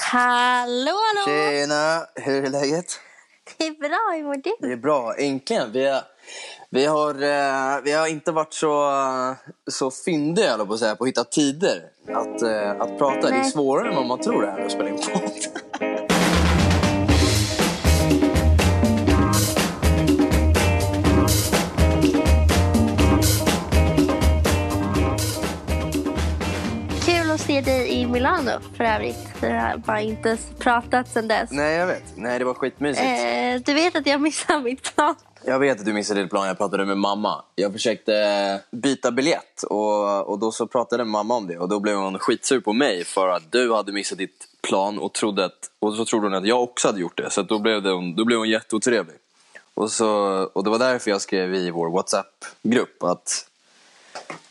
Hallå, hallå! Tjena, hur är läget? Det är bra, hur mår du? Det är bra, äntligen. Vi vi har, eh, vi har inte varit så, så fyndiga på att säga, på att hitta tider att, eh, att prata. Det är Nej. svårare än vad man tror det här att spela in podd. För övrigt. Vi har bara inte pratat sedan dess. Nej, jag vet. Nej, det var skitmysigt. Eh, du vet att jag missade mitt plan. Jag vet att du missade ditt plan. Jag pratade med mamma. Jag försökte byta biljett och, och då så pratade mamma om det. Och då blev hon skitsur på mig för att du hade missat ditt plan och, trodde att, och så trodde hon att jag också hade gjort det. Så då, blev det, hon- då blev hon jätteotrevlig. Och, så, och det var därför jag skrev i vår WhatsApp-grupp att,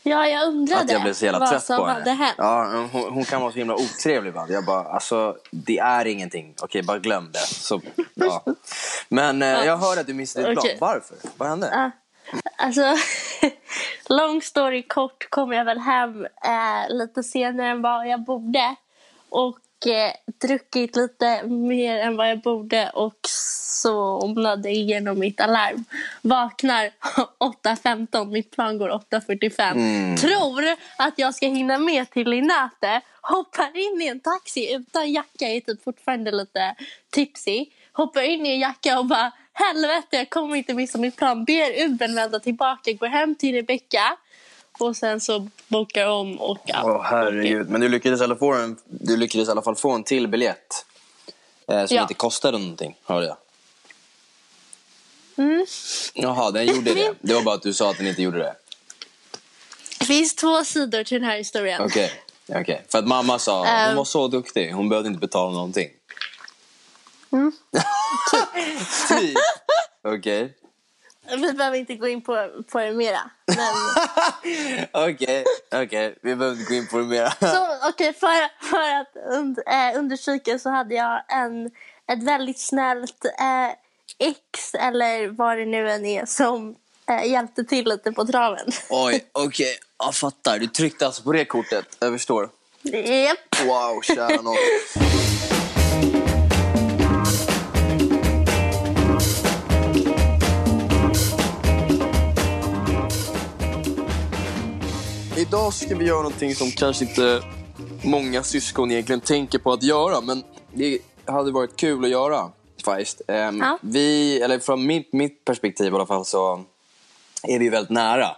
Ja, jag undrade att jag blev så jävla vad trött som på hade henne. hänt. Ja, hon, hon kan vara så himla otrevlig ibland. Jag bara, alltså det är ingenting. Okej, bara glöm det. Så, ja. Men eh, jag hörde att du missade ditt Okej. plan. Varför? Vad hände? Ja. Alltså, long story kort kom jag väl hem eh, lite senare än vad jag borde. Och eh, druckit lite mer än vad jag borde och somnade igenom mitt alarm. Vaknar 8.15, mitt plan går 8.45. Tror att jag ska hinna med till Linate. Hoppar in i en taxi utan jacka, är typ fortfarande lite tipsy. Hoppar in i en jacka och bara helvete jag kommer inte missa mitt plan. Ber Ubern vända tillbaka, går hem till Rebecca. Och sen så bokar om och ja. Åh herregud. Men du lyckades, i alla få en, du lyckades i alla fall få en till biljett. Eh, som Ja. inte kostade någonting, hörde jag. Mm. Jaha, den gjorde det. Det var bara att du sa att den inte gjorde det. Det finns två sidor till den här historien. Okej. okej. För att mamma sa, hon Ehm. var så duktig. Hon behövde inte betala någonting. Mm. typ. Okej. Vi behöver inte gå in på, på det mera. Men, Okej, okej. Vi behöver inte gå in på det mer. så, okej, för, för att und, eh, understryka så hade jag en, ett väldigt snällt eh, ex, eller vad det nu än är, som eh, hjälpte till lite på traven. Oj, okej. Jag fattar. Du tryckte alltså på det kortet. Jag förstår. Japp. Wow, kära nån. Idag ska vi göra någonting som kanske inte många syskon egentligen tänker på att göra, men det hade varit kul att göra faktiskt. Ehm, Ja. Vi, eller från mitt, mitt perspektiv i alla fall, så är vi väldigt nära.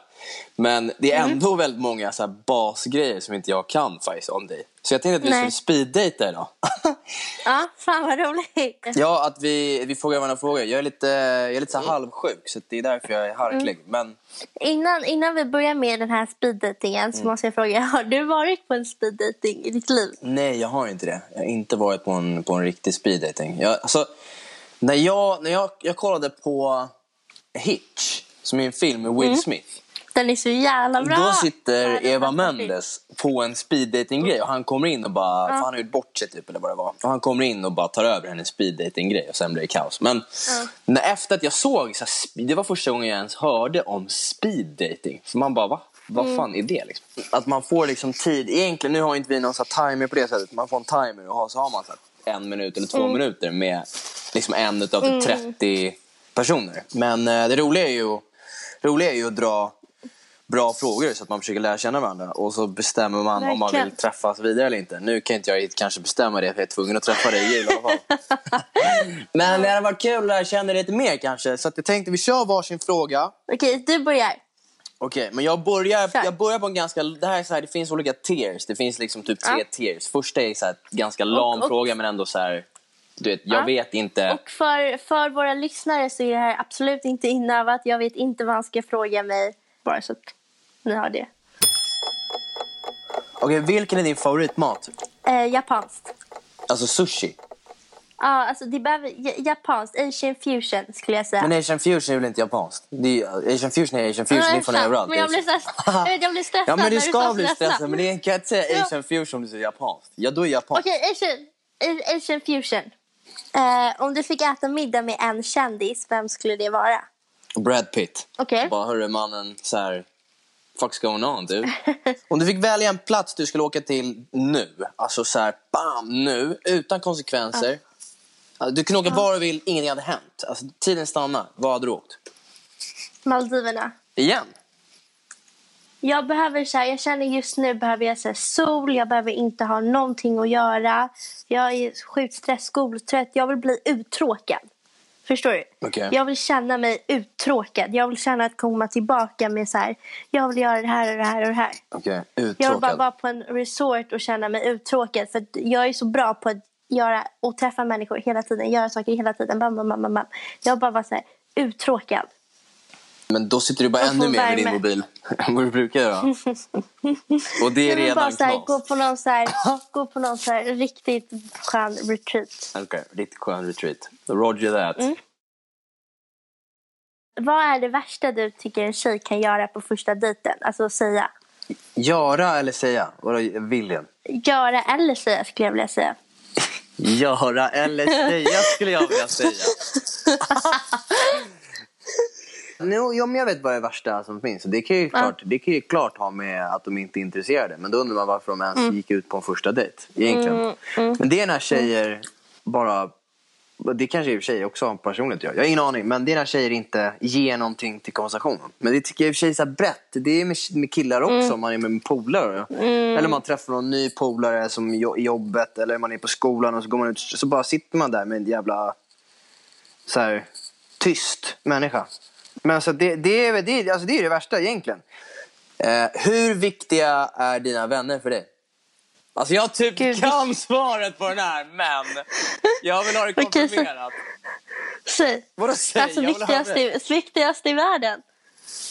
Men det är ändå väldigt många så basgrejer som inte jag kan faktiskt om dig. Så jag tänkte att vi Nej. skulle speeddejta idag. Ja, fan vad roligt. ja, att vi, vi frågar varandra frågor. Jag är lite, jag är lite så halvsjuk så det är därför jag är harklig. Men Innan, innan vi börjar med den här speeddatingen så måste jag fråga, har du varit på en speeddating i ditt liv? nej, jag har inte det. Jag har inte varit på en, på en riktig speeddating. Jag, alltså, när jag, när jag, jag kollade på Hitch, som är en film med Will Smith. Den är så jävla bra. Då sitter Eva. Mendes på en speeddating-grej och han kommer in och bara, för han har gjort bort sig typ eller vad det var. Och han kommer in och bara tar över hennes speeddating-grej och sen blir det kaos. Men när, efter att jag såg, så här, det var första gången jag ens hörde om speeddating. För man bara, va? Vad Mm. fan är det liksom? Att man får liksom tid, egentligen nu har inte vi någon så timer på det sättet. Man får en timer och så har man så en minut eller två Mm. minuter med liksom en utav typ 30 personer. Men eh, det roliga är ju, roliga är ju att dra bra frågor så att man försöker lära känna varandra och så bestämmer man om man Verkligen. vill träffas vidare eller inte. Nu kan inte jag kanske bestämma det för jag är tvungen att träffa dig i alla fall. Men det hade varit kul att lära känna dig lite mer kanske. Så att jag tänkte vi kör varsin fråga. Okej, du börjar. Okej, men jag börjar, Kör. jag börjar på en ganska... Det här är så här, det finns olika tiers. Det finns liksom typ tre Ja. tiers. Första är så här, ganska lam och- fråga men ändå så här... Du vet, jag Ja. vet inte. Och för, för våra lyssnare så är det här absolut inte inövat. Jag vet inte vad han ska fråga mig. Bara så att ni har det. Okej, vilken är din favoritmat? Eh, japanskt. Alltså sushi. Ja, alltså det behöver, ja- japanskt, asian fusion skulle jag säga. Men asian fusion är väl inte japanskt? Det är, asian fusion är asian fusion, det är från överallt. Men jag blir, stress, jag vet, jag blir stressad Ja men du ska bli stressad. stressad, men det kan inte säga asian fusion om du säger japanskt. Ja då är japanskt. Okej, asian, asian fusion. Eh, om du fick äta middag med en kändis, vem skulle det vara? Brad Pitt. Okej. Bara hörru mannen, så här. Fuck's going on du? Om du fick välja en plats du skulle åka till nu, alltså så här, bam, nu, utan konsekvenser. Alltså, Du kunde åka var du vill, ingenting hade hänt. Alltså, tiden stannar. Var hade du åkt? Maldiverna. Igen? Jag behöver så här, jag känner just nu behöver jag så här, sol, jag behöver inte ha någonting att göra. Jag är sjukt stress, skoltrött, jag vill bli uttråkad. Förstår du? Okej. Jag vill känna mig uttråkad. Jag vill känna att komma tillbaka med så här, jag vill göra det här och det här och det här. Okej, Jag vill bara uttråkad. vara på en resort och känna mig uttråkad. För jag är så bra på att göra och träffa människor hela tiden. Göra saker hela tiden. Bam, bam, bam, bam. Jag vill bara vara så här, uttråkad. Men då sitter du bara ännu mer med din mobil än vad du brukar göra. Och det är redan bara här, gå på någon, så här, gå på någon så här, riktigt skön retreat. Okej, riktigt skön retreat. Roger that. Mm. Vad är det värsta du tycker en tjej kan göra på första dejten? Alltså säga. Göra eller säga? Vadå, viljen? Göra eller säga skulle jag vilja säga. Göra eller säga skulle jag vilja säga. no, ja, men jag vet vad det värsta som finns. Det kan, ju klart, det kan ju klart ha med att de inte är intresserade. Men då undrar man varför de ens Mm. gick ut på en första dejt. Egentligen. Men det är när tjejer bara... Det kanske i och för sig också har personligt göra. Jag har ingen aning. Men det är när tjejer inte ger någonting till konversationen. Men det tycker jag i och för sig är brett. Det är med, med killar också. Mm. Om man är med polare. Eller man träffar någon ny polare som i jobbet. Eller man är på skolan och så går man ut. Så bara sitter man där med en jävla så här, tyst människa. Men alltså det, det, är, det, alltså det är det värsta egentligen. Eh, hur viktiga är dina vänner för dig? Alltså jag typ Gud. kan svaret på den här men jag vill ha det konfirmerat. Säg. Vadå säg? Alltså viktigast det. i, viktigast i världen.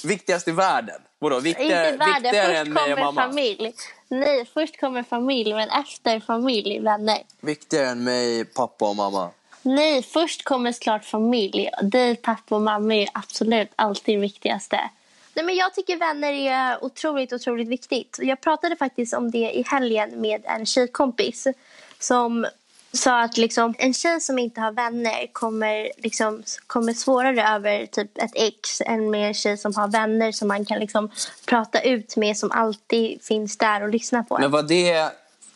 Viktigast i världen? Vadå? Viktigare, Inte i världen. viktigare Först än mig och kommer mamma? familj. Nej, först kommer familj, men efter familj, vänner. Viktigare än mig, pappa och mamma? Nej, först kommer såklart familj. Dig, pappa och mamma är absolut alltid det viktigaste. Nej, men jag tycker vänner är otroligt, otroligt viktigt. Jag pratade faktiskt om det i helgen med en tjejkompis som sa att liksom, en tjej som inte har vänner kommer, liksom, kommer svårare över typ ett ex än med en tjej som har vänner som man kan liksom, prata ut med som alltid finns där och lyssnar på en. Men vad det...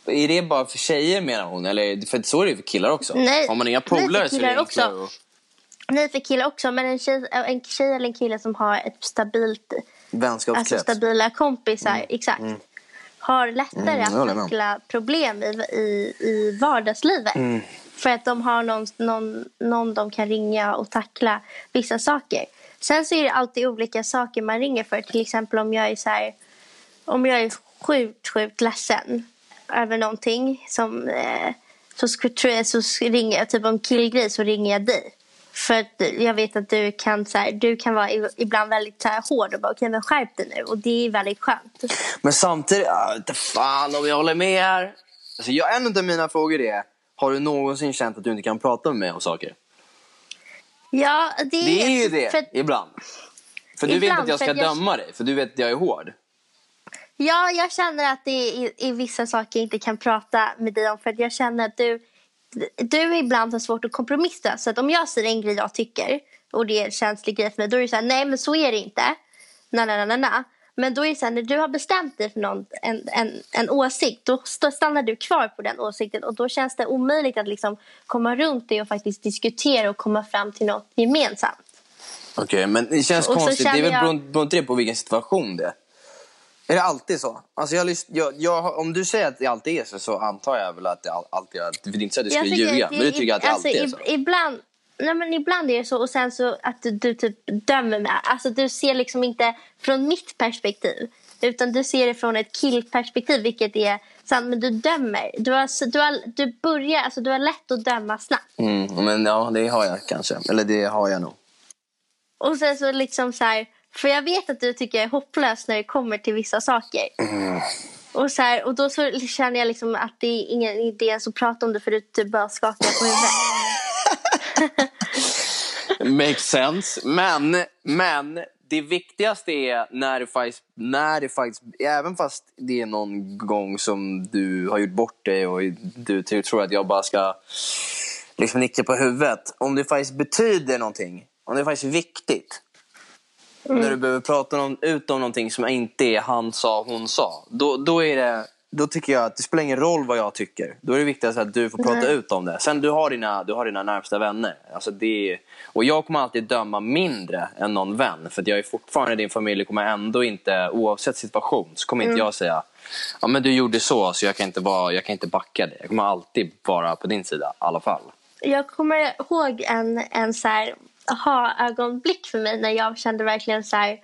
Är det bara för tjejer menar hon? Eller, för så är det ju för killar också. Nej, Har man inga polare så är det också. att... Nej, för killar också. Men en tjej, en tjej eller en kille som har ett stabilt, Vänskapskrets. alltså stabila kompisar, exakt. Har lättare Mm, att tackla problem i, i, i vardagslivet. Mm. För att de har någon, någon, någon de kan ringa och tackla vissa saker. Sen så är det alltid olika saker man ringer för. Till exempel om jag är så här, om jag är sjukt, sjukt ledsen över någonting som, eh, så, tror jag, så ringer jag, typ om killgrej så ringer jag dig. För att jag vet att du kan, så här, du kan vara ibland väldigt så här, hård och bara okej men skärp dig nu och det är väldigt skönt. Men samtidigt, jag vet inte fan om jag håller med här. Alltså, jag, en av mina frågor är, har du någonsin känt att du inte kan prata med mig om saker? Ja, det, Det är ju det, För, ibland. För du vet Ibland, att jag ska att jag- döma dig, för du vet att jag är hård. Ja, jag känner att det är, är vissa saker jag inte kan prata med dig om för att jag känner att du, du ibland har svårt att kompromissa. Så att om jag säger en grej jag tycker och det är en känslig grej för mig då är det så här, nej men så är det inte. Na, na, na, na. Men då är det så här, när du har bestämt dig för någon, en, en, en åsikt då st- stannar du kvar på den åsikten och då känns det omöjligt att liksom komma runt det och faktiskt diskutera och komma fram till något gemensamt. Okej, men det känns så konstigt. Det är väl jag- det på vilken situation det är? Är det alltid så? Alltså jag, jag, jag, om du säger att det alltid är så, så antar jag väl att det all- alltid är... För det är inte så att du skulle ljuga, men du tycker att det alltså, alltid är så? Ibland, nej men ibland är det så och sen så att du, du typ dömer mig. Alltså du ser liksom inte från mitt perspektiv. Utan du ser det från ett killperspektiv vilket är sant. Men du dömer. Du har, du har, du börjar, alltså du har lätt att döma snabbt. Mm, men ja, det har jag kanske. Eller det har jag nog. Och sen så liksom så här. För jag vet att du tycker jag är hopplös när det kommer till vissa saker. Mm. Och, så här, och då så känner jag liksom att det är ingen idé ens att prata om det för du typ bara skakar på huvudet. Makes sense. Men, men det viktigaste är när det, faktiskt, när det faktiskt, även fast det är någon gång som du har gjort bort dig och du tror att jag bara ska liksom nicka på huvudet. Om det faktiskt betyder någonting, om det är faktiskt viktigt. Mm. När du behöver prata om, ut om någonting som inte är han sa, hon sa. Då, då är det då tycker jag att det spelar ingen roll vad jag tycker. Då är det viktigast att du får prata Nej. ut om det. Sen du har dina, du har dina närmsta vänner. Alltså det, och jag kommer alltid döma mindre än någon vän. För jag är fortfarande din familj kommer ändå inte, oavsett situation, så kommer mm. inte jag säga ja men du gjorde så, så jag kan inte, vara, jag kan inte backa dig. Jag kommer alltid vara på din sida, i alla fall. Jag kommer ihåg en, en så här aha-ögonblick för mig när jag kände verkligen så här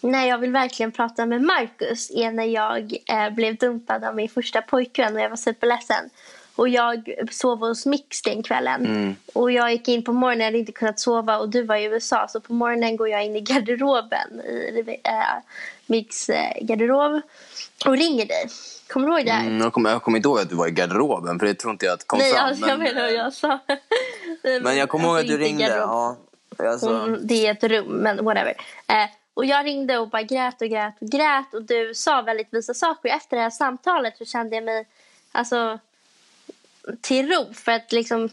när jag vill verkligen prata med Marcus är när jag eh, blev dumpad av min första pojkvän och jag var superledsen. Och jag sov hos Mix den kvällen. Mm. Och jag gick in på morgonen, jag hade inte kunnat sova och du var i USA. Så på morgonen går jag in i garderoben, i äh, Mix äh, garderob och ringer dig. Kommer du ihåg det? Mm, jag, kommer, jag kommer inte ihåg att du var i garderoben för det tror inte jag att kom Nej, fram. Alltså, men... jag menar vad jag sa. men jag kommer ihåg att du ringde. Ja, alltså... mm, det är ett rum, men whatever. Eh, och jag ringde och bara grät och grät och grät och du sa väldigt visa saker. Efter det här samtalet så kände jag mig alltså, till ro. För att liksom,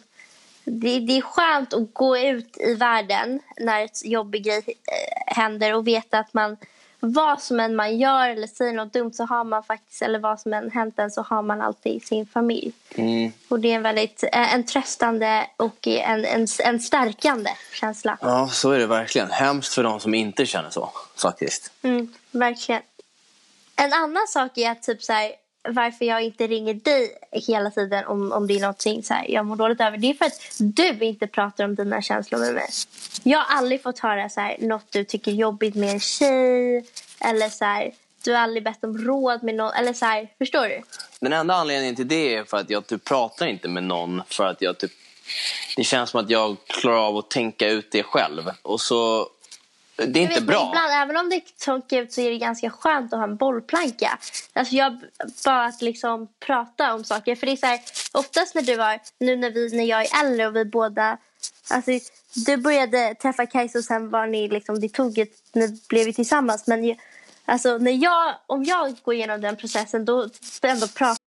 det, det är skönt att gå ut i världen när ett jobbig grej eh, händer och veta att man vad som än man gör eller säger något dumt så har man faktiskt, eller vad som än hänt en så har man alltid sin familj. Mm. Och det är en väldigt eh, en tröstande och en, en, en stärkande känsla. Ja, så är det verkligen. Hemskt för de som inte känner så, faktiskt. Mm, verkligen. En annan sak är att typ så här, varför jag inte ringer dig hela tiden om, om det är någonting så här, jag mår dåligt över. Det är för att du inte pratar om dina känslor med mig. Jag har aldrig fått höra så här, något du tycker är jobbigt med en tjej. Eller så här, du har aldrig bett om råd med någon. Eller så här, förstår du? Den enda anledningen till det är för att jag typ pratar inte med någon. För att jag typ, det känns som att jag klarar av att tänka ut det själv. Och så det är inte vet, bra. Ibland, även om det tråkigt ut så är det ganska skönt att ha en bollplanka. Alltså jag bara att liksom prata om saker. För det är så här, oftast när du var, nu när, vi, när jag är äldre och vi båda, alltså du började träffa Kajsa och sen var ni liksom, det tog ett, ni blev vi tillsammans. Men alltså när jag, om jag går igenom den processen då ändå prata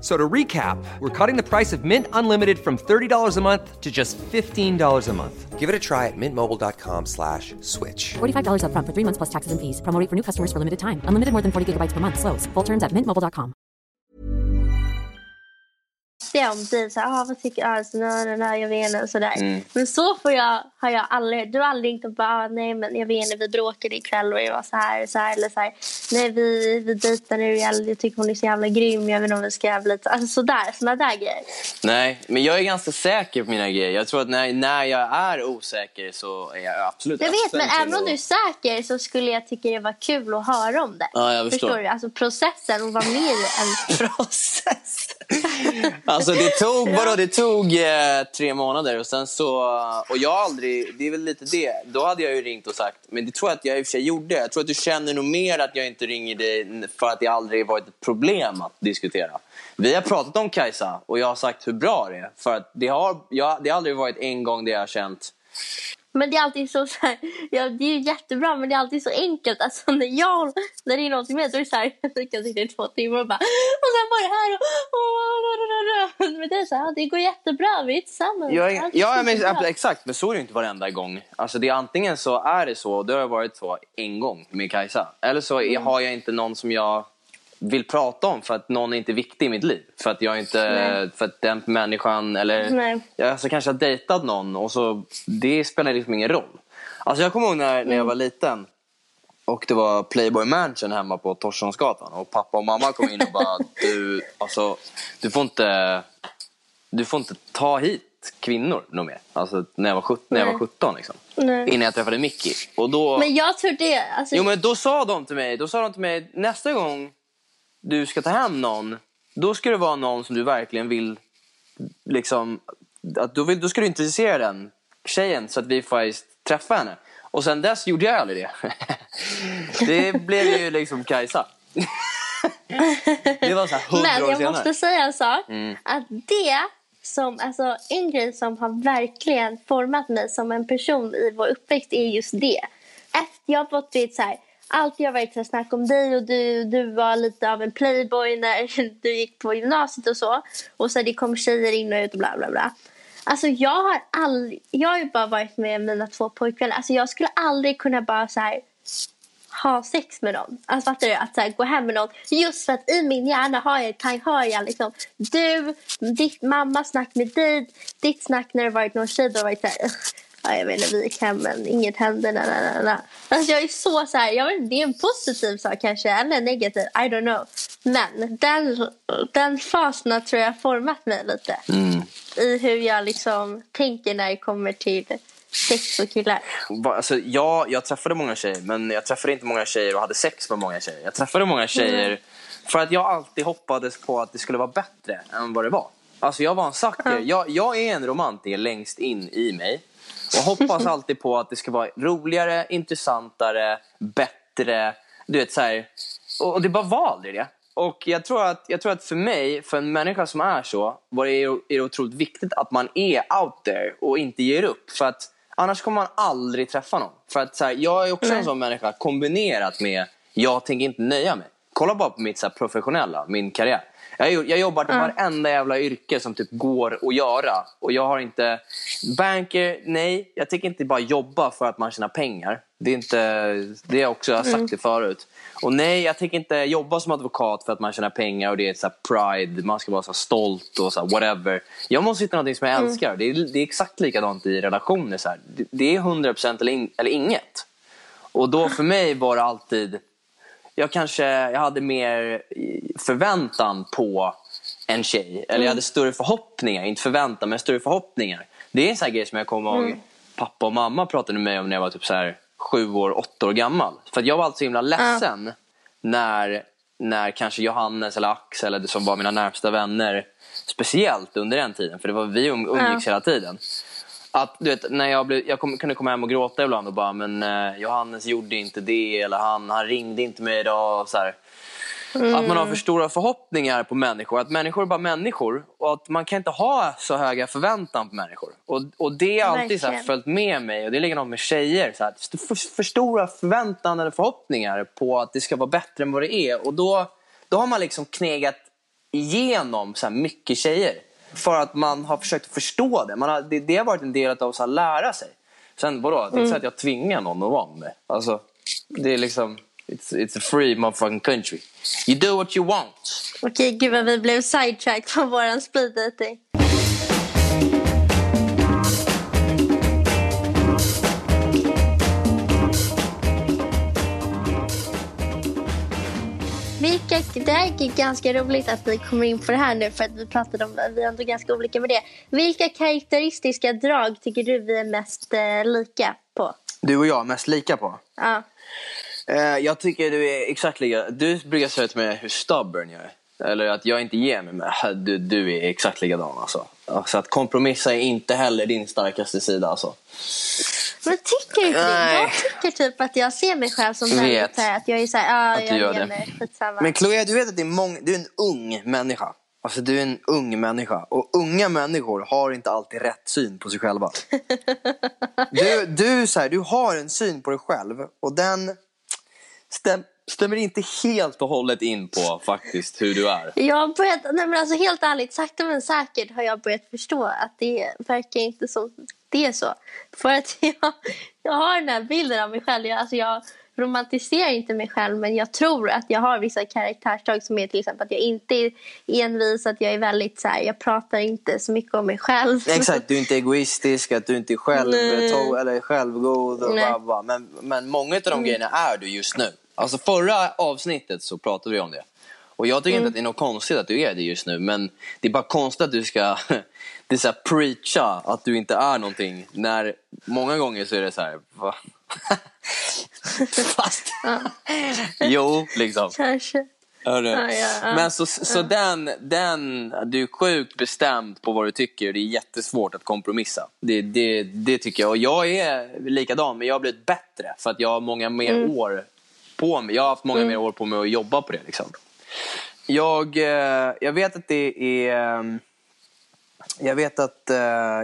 So to recap, we're cutting the price of Mint Unlimited from $30 a month to just $15 a month. Give it a try at mintmobile.com slash switch. $45 up front for three months plus taxes and fees. Promo for new customers for limited time. Unlimited more than 40 gigabytes per month. Slows. Full terms at mintmobile.com. om dig, så ah, vad tycker du? Alltså, jag vet inte, sådär. Mm. Men så får jag, har jag aldrig, du har aldrig ringt och bara, nej men jag vet inte, vi bråkade ikväll och jag var så här, så här eller så här. Nej vi, vi dejtar nu, jag tycker hon är så jävla grym, jag vet inte om vi ska bli, alltså sådär, sådana där grejer. Nej, men jag är ganska säker på mina grejer. Jag tror att när, när jag är osäker så är jag absolut Jag vet, men även om du är säker så skulle jag tycka det var kul att höra om det. Ja, jag förstår. förstår du? Alltså processen och vara med i en process. alltså det tog, vadå, det tog eh, tre månader och sen så, och jag har aldrig, det är väl lite det, då hade jag ju ringt och sagt, men det tror jag att jag i och för sig gjorde. Jag tror att du känner nog mer att jag inte ringer dig för att det aldrig varit ett problem att diskutera. Vi har pratat om Kajsa och jag har sagt hur bra det är. För att det har, jag, det har aldrig varit en gång det jag har känt men det är alltid så, så här, ja, det är ju jättebra men det är alltid så enkelt. Alltså när jag, när det är något med då är det så här, jag kan sitta i två timmar och bara, och sen var det här och, och, och, Men det är så här, det går jättebra, vi är tillsammans. Jag, ja, men, exakt, men så är det inte varenda gång. Alltså det är antingen så är det så, det har varit så en gång med Kajsa. Eller så mm. har jag inte någon som jag vill prata om för att någon är inte viktig i mitt liv. För att jag inte, Nej. för att den människan, eller Nej. jag alltså, kanske har dejtat någon och så, det spelar liksom ingen roll. Alltså jag kommer ihåg när, när jag var liten och det var Playboy Mansion hemma på Torssonsgatan och pappa och mamma kom in och bara du, alltså, du får inte, du får inte ta hit kvinnor nog mer. Alltså när jag var, 17, när jag var Nej. 17 liksom. Nej. Innan jag träffade Mickey. Och då... Men jag tror det, alltså, Jo men då sa de till mig, då sa de till mig nästa gång du ska ta hem någon, då ska det vara någon som du verkligen vill liksom, att du vill, då ska du intressera den tjejen så att vi faktiskt träffar henne. Och sen dess gjorde jag aldrig det. det blev ju liksom Kajsa. det var så här hundra Men år jag senare. måste säga en sak. Mm. Att det som, alltså en grej som har verkligen format mig som en person i vår uppväxt är just det. Efter jag har fått vet, så här, alltid har varit så snack om dig och du, du var lite av en playboy när du gick på gymnasiet och så. Och så det kom tjejer in och ut och bla bla bla. Alltså jag har aldrig, jag har ju bara varit med mina två pojkvänner. Alltså jag skulle aldrig kunna bara så här ha sex med någon. Alltså fattar du? Att så här, gå hem med någon. Just för att i min hjärna har jag, kan, har jag liksom du, ditt mamma snack med dig, ditt snack när det varit någon tjej, då har varit så här, jag vet inte, vi gick hem men inget hände. Na, na, na. Alltså jag är så så här, jag vet, inte, det är en positiv sak kanske, eller negativ, I don't know. Men den, den fasen har, tror jag har format mig lite. I hur jag liksom tänker när det kommer till sex och killar. Alltså, ja, jag träffade många tjejer, men jag träffade inte många tjejer och hade sex med många tjejer. Jag träffade många tjejer för att jag alltid hoppades på att det skulle vara bättre än vad det var. Alltså jag var en sucker. Jag, jag är en romantiker längst in i mig. Och hoppas alltid på att det ska vara roligare, intressantare, bättre. Du vet så här. Och, det bara var aldrig det. Och jag tror, att, jag tror att för mig, för en människa som är så, var det, är det otroligt viktigt att man är out there och inte ger upp. För att annars kommer man aldrig träffa någon. För att så här, jag är också en sån människa kombinerat med jag tänker inte nöja mig. Kolla bara på mitt så professionella, min karriär. Jag, jag jobbar till varenda jävla yrke som typ går att göra. Och jag har inte... Banker, nej. Jag tänker inte bara jobba för att man tjänar pengar. Det är inte... Det jag också jag har sagt det förut. Och nej, jag tänker inte jobba som advokat för att man tjänar pengar och det är så pride. Man ska vara så stolt och så whatever. Jag måste hitta någonting som jag älskar. Det, är, det är exakt likadant i relationer. Så här. Det, det är 100% eller, in, eller inget. Och då för mig var det alltid jag kanske jag hade mer förväntan på en tjej. Eller jag hade större förhoppningar, inte förväntan men större förhoppningar. Det är en sån grej som jag kommer ihåg pappa och mamma pratade med mig om när jag var typ så här sju år, åtta år gammal. För jag var alltid så himla ledsen när, när kanske Johannes eller Axel eller det som var mina närmsta vänner speciellt under den tiden, för det var vi um, umgicks hela tiden. Att, du vet, när jag, blev, jag kom, kunde komma hem och gråta ibland och bara men eh, Johannes gjorde inte det eller han, han ringde inte mig idag. Så här. Att man har för stora förhoppningar på människor. Att människor är bara människor. Och att man kan inte ha så höga förväntan på människor. Och, och det har alltid så följt med mig. Och det är likadant med tjejer. Så här, för, för stora förväntan eller förhoppningar på att det ska vara bättre än vad det är. Och då, då har man liksom knegat igenom så här mycket tjejer. För att man har försökt förstå det. Man har, det, det har varit en del av att lära sig. Sen vadå, det är inte så att jag tvingar någon att vara med mig. Alltså, det är liksom, it's, it's a free motherfucking country. You do what you want. Okej, gud vad vi blev sidetracked på våran speed det är ganska roligt att vi kommer in på det här nu för att vi pratade om vi är ändå ganska olika med det. Vilka karaktäristiska drag tycker du vi är mest eh, lika på? Du och jag mest lika på? Ja. Eh, jag tycker du är exakt lika. Du brukar säga till mig hur stubborn jag är. Eller att jag inte ger mig. Men du, du är exakt likadan alltså. Så att kompromissa är inte heller din starkaste sida alltså. Men tycker inte. Nej. Jag tycker typ att jag ser mig själv som vet här, att jag är så här, ja, att jag gör det. skitsamma. Men Chloé, du vet att det är många, du är en ung människa. Alltså du är en ung människa. Och unga människor har inte alltid rätt syn på sig själva. Du, du, så här, du har en syn på dig själv och den stäm, stämmer inte helt och hållet in på faktiskt hur du är. Jag har börjat, nej men alltså helt ärligt, sakta men säkert har jag börjat förstå att det verkar inte som det är så. För att jag, jag har den här bilden av mig själv. Jag, alltså jag romantiserar inte mig själv men jag tror att jag har vissa karaktärsdrag som är till exempel att jag inte är envis, att jag är väldigt så här, jag pratar inte så mycket om mig själv. Exakt, du är inte egoistisk, att du inte är själv, Nej. to- eller självgod. Och bla bla. Men, men många av de grejerna är du just nu. Alltså förra avsnittet så pratade vi om det. Och jag tycker Mm. inte att det är något konstigt att du är det just nu, men det är bara konstigt att du ska det är så här, preacha att du inte är någonting, när många gånger så är det så här, va? Fast, jo, liksom. Kanske. Hörru. Ja, ja, ja. Men så, så den, den, du är sjukt bestämd på vad du tycker det är jättesvårt att kompromissa. Det, det, det tycker jag. Och jag är likadan, men jag har blivit bättre för att jag har många mer Mm. år på mig. Jag har haft många mer år på mig att jobba på det. Liksom. Jag, eh, jag vet att det är... eh, Jag vet att eh,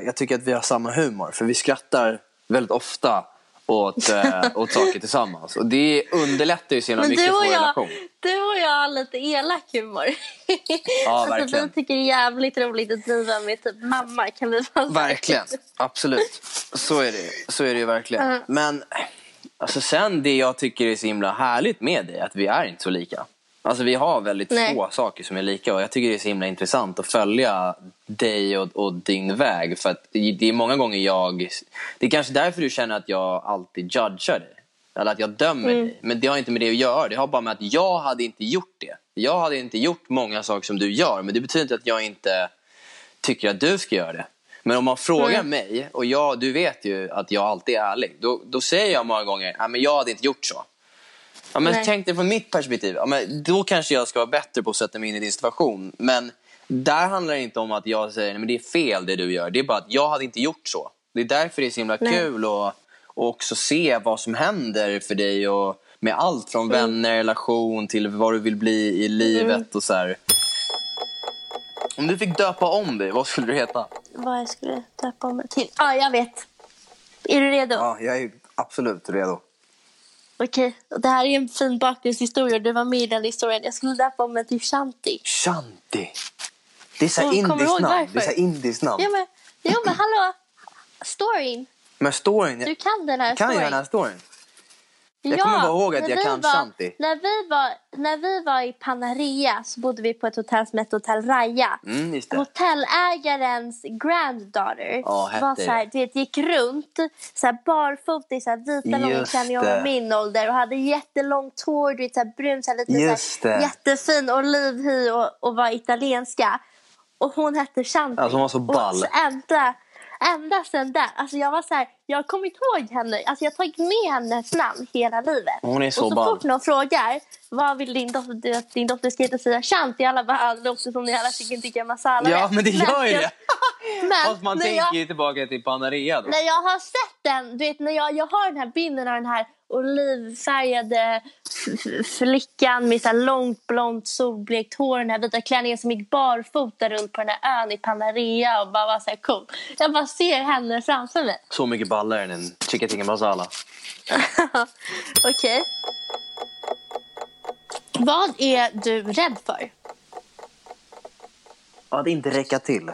jag tycker att vi har samma humor, för vi skrattar väldigt ofta åt, eh, åt saker tillsammans. Och det underlättar ju så himla mycket du för vår jag, relation. du och jag har lite elak humor. alltså, verkligen. vi tycker det är jävligt roligt att driva med typ mamma. Kan vi säga. Verkligen, absolut. Så är det, så är det ju verkligen. Men alltså sen det jag tycker är så himla härligt med dig, att vi är inte så lika. Alltså vi har väldigt Nej. få saker som är lika och jag tycker det är så himla intressant att följa dig och, och din väg. För att det är många gånger jag, det är kanske därför du känner att jag alltid judgar dig. Eller att jag dömer dig. Men det har inte med det att göra. Det har bara med att jag hade inte gjort det. Jag hade inte gjort många saker som du gör. Men det betyder inte att jag inte tycker att du ska göra det. Men om man frågar mig, och jag, du vet ju att jag alltid är ärlig, då, då säger jag många gånger att jag hade inte gjort så. Ja, men Nej. tänk dig från mitt perspektiv, ja, men då kanske jag ska vara bättre på att sätta mig in i din situation. Men där handlar det inte om att jag säger att det är fel det du gör, det är bara att jag hade inte gjort så. Det är därför det är så himla Nej. kul att och också se vad som händer för dig och med allt från Mm. vänner, relation till vad du vill bli i livet och så här. Om du fick döpa om dig, vad skulle du heta? Vad jag skulle döpa om mig till? Ja, ah, jag vet. Är du redo? Ja, jag är absolut redo. Okej. Och Det här är en fin bakgrundshistoria. Du var med i den historien. Jag skulle döpa mig till Shanti. Shanti. Det är så här indiskt namn. Det är så här indiskt namn. Ja, men, ja, men hallå! Storyn. Men storyn, Du kan den här kan storyn. jag den här storyn? Jag kommer bara ihåg att jag kan var, Shanti. När vi, var, när vi var i Panarea så bodde vi på ett hotell som hette Hotell Raya. Mm. Hotellägarens granddaughter Ja, hette var så här, du vet, gick runt så här, barfota i så här, vita långa klänningar och min ålder och hade jättelångt hår, du vet, så här, brunt, så här, lite så här, jättefin olivhy och, och var italienska. Och hon hette Shanti. Alltså, hon var så ball. Och så ända, ända sen där, alltså jag var så här, jag har kommit ihåg henne, alltså jag har tagit med hennes namn hela livet. Hon är så och så ball. fort någon frågar, vad vill din dotter att din dotter ska heta? Säga Shanti, alla bara, ah, det låter som ni alla chicken tikka masala. Ja, men det gör ju det. Men Fast man tänker jag, ju tillbaka till Panarea då. när jag har sett den, du vet när jag, jag har den här bilden av den här olivfärgade flickan med så här långt blont solblekt hår, den här vita klänningen som gick barfota runt på den här ön i Panarea och bara var så här cool. Jag bara ser henne framför mig. Så mycket ballar än en chicken tikka masala. Okej. Vad är du rädd för? Att inte räcka till.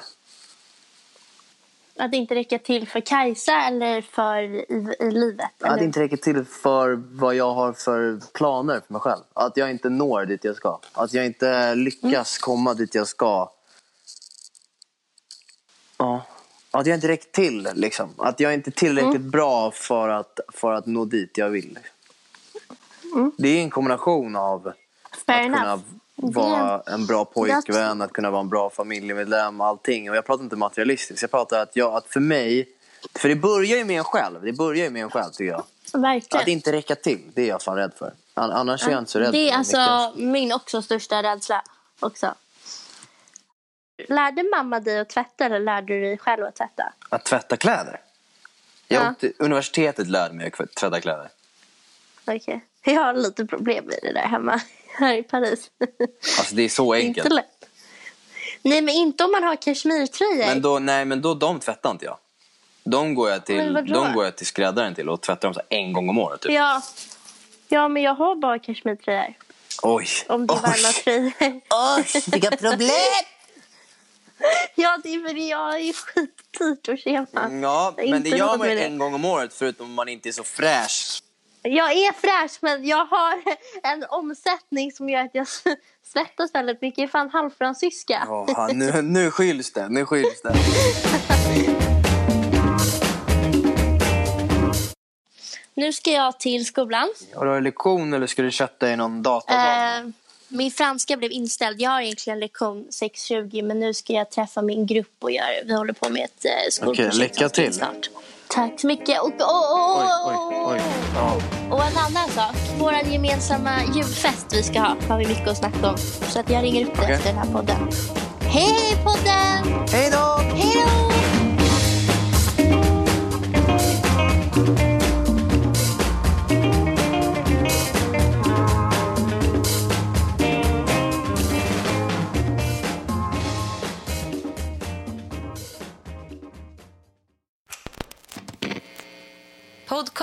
Att inte räcka till för Kajsa eller för i, i livet? Att Eller? inte räcka till för vad jag har för planer för mig själv. Att jag inte når dit jag ska. Att jag inte lyckas komma dit jag ska. Ja. Att jag inte räcker till liksom. Att jag inte är tillräckligt bra för att, för att nå dit jag vill. Det är en kombination av Fair att enough. kunna vara en bra pojkvän, att kunna vara en bra familjemedlem, allting. Och jag pratar inte materialistiskt. Jag pratar att, jag, att för mig, för det börjar ju med en själv. Det börjar ju med en själv tycker jag. Verkligen. Att inte räcka till, det är jag fan rädd för. An- Annars är jag inte så rädd Det är alltså min också största rädsla. också. Lärde mamma dig att tvätta eller lärde du dig själv att tvätta? Att tvätta kläder? Jag Ja. universitetet lärde mig att tvätta kläder. Okej. Jag har lite problem med det där hemma här i Paris. Alltså det är så inte enkelt. lätt. Nej, men inte om man har kashmirtröjor. Men då, nej men då, de tvättar inte jag. De går jag till, de går jag till skräddaren till och tvättar dem så en gång om året. Typ. Ja. ja, men jag har bara kashmirtröjor. Oj! Om det är varma Oj! tröjor. Oj, vilka problem! ja, det är för jag är skitdyrt att köpa. Ja, men det gör man ju en gång om året förutom om man inte är så fräsch. Jag är fräsch men jag har en omsättning som gör att jag svettas väldigt mycket. Jag är fan halvfransyska. Åh, nu, nu skylls det, nu skylls det. Nu ska jag till skolan. Har du lektion eller ska du kötta i någon datasal? Eh, min franska blev inställd. Jag har egentligen lektion 6.20 men nu ska jag träffa min grupp och göra, vi håller på med ett eh, skolprojekt. Okej, lycka som ska till. Snart. Tack så mycket. Och, och, Oj, oj, oj. och en annan sak. Vår gemensamma julfest vi ska ha har vi mycket att snacka om. Så att jag ringer upp dig Okej. efter den här podden. Hej podden! Hej då! Hej då!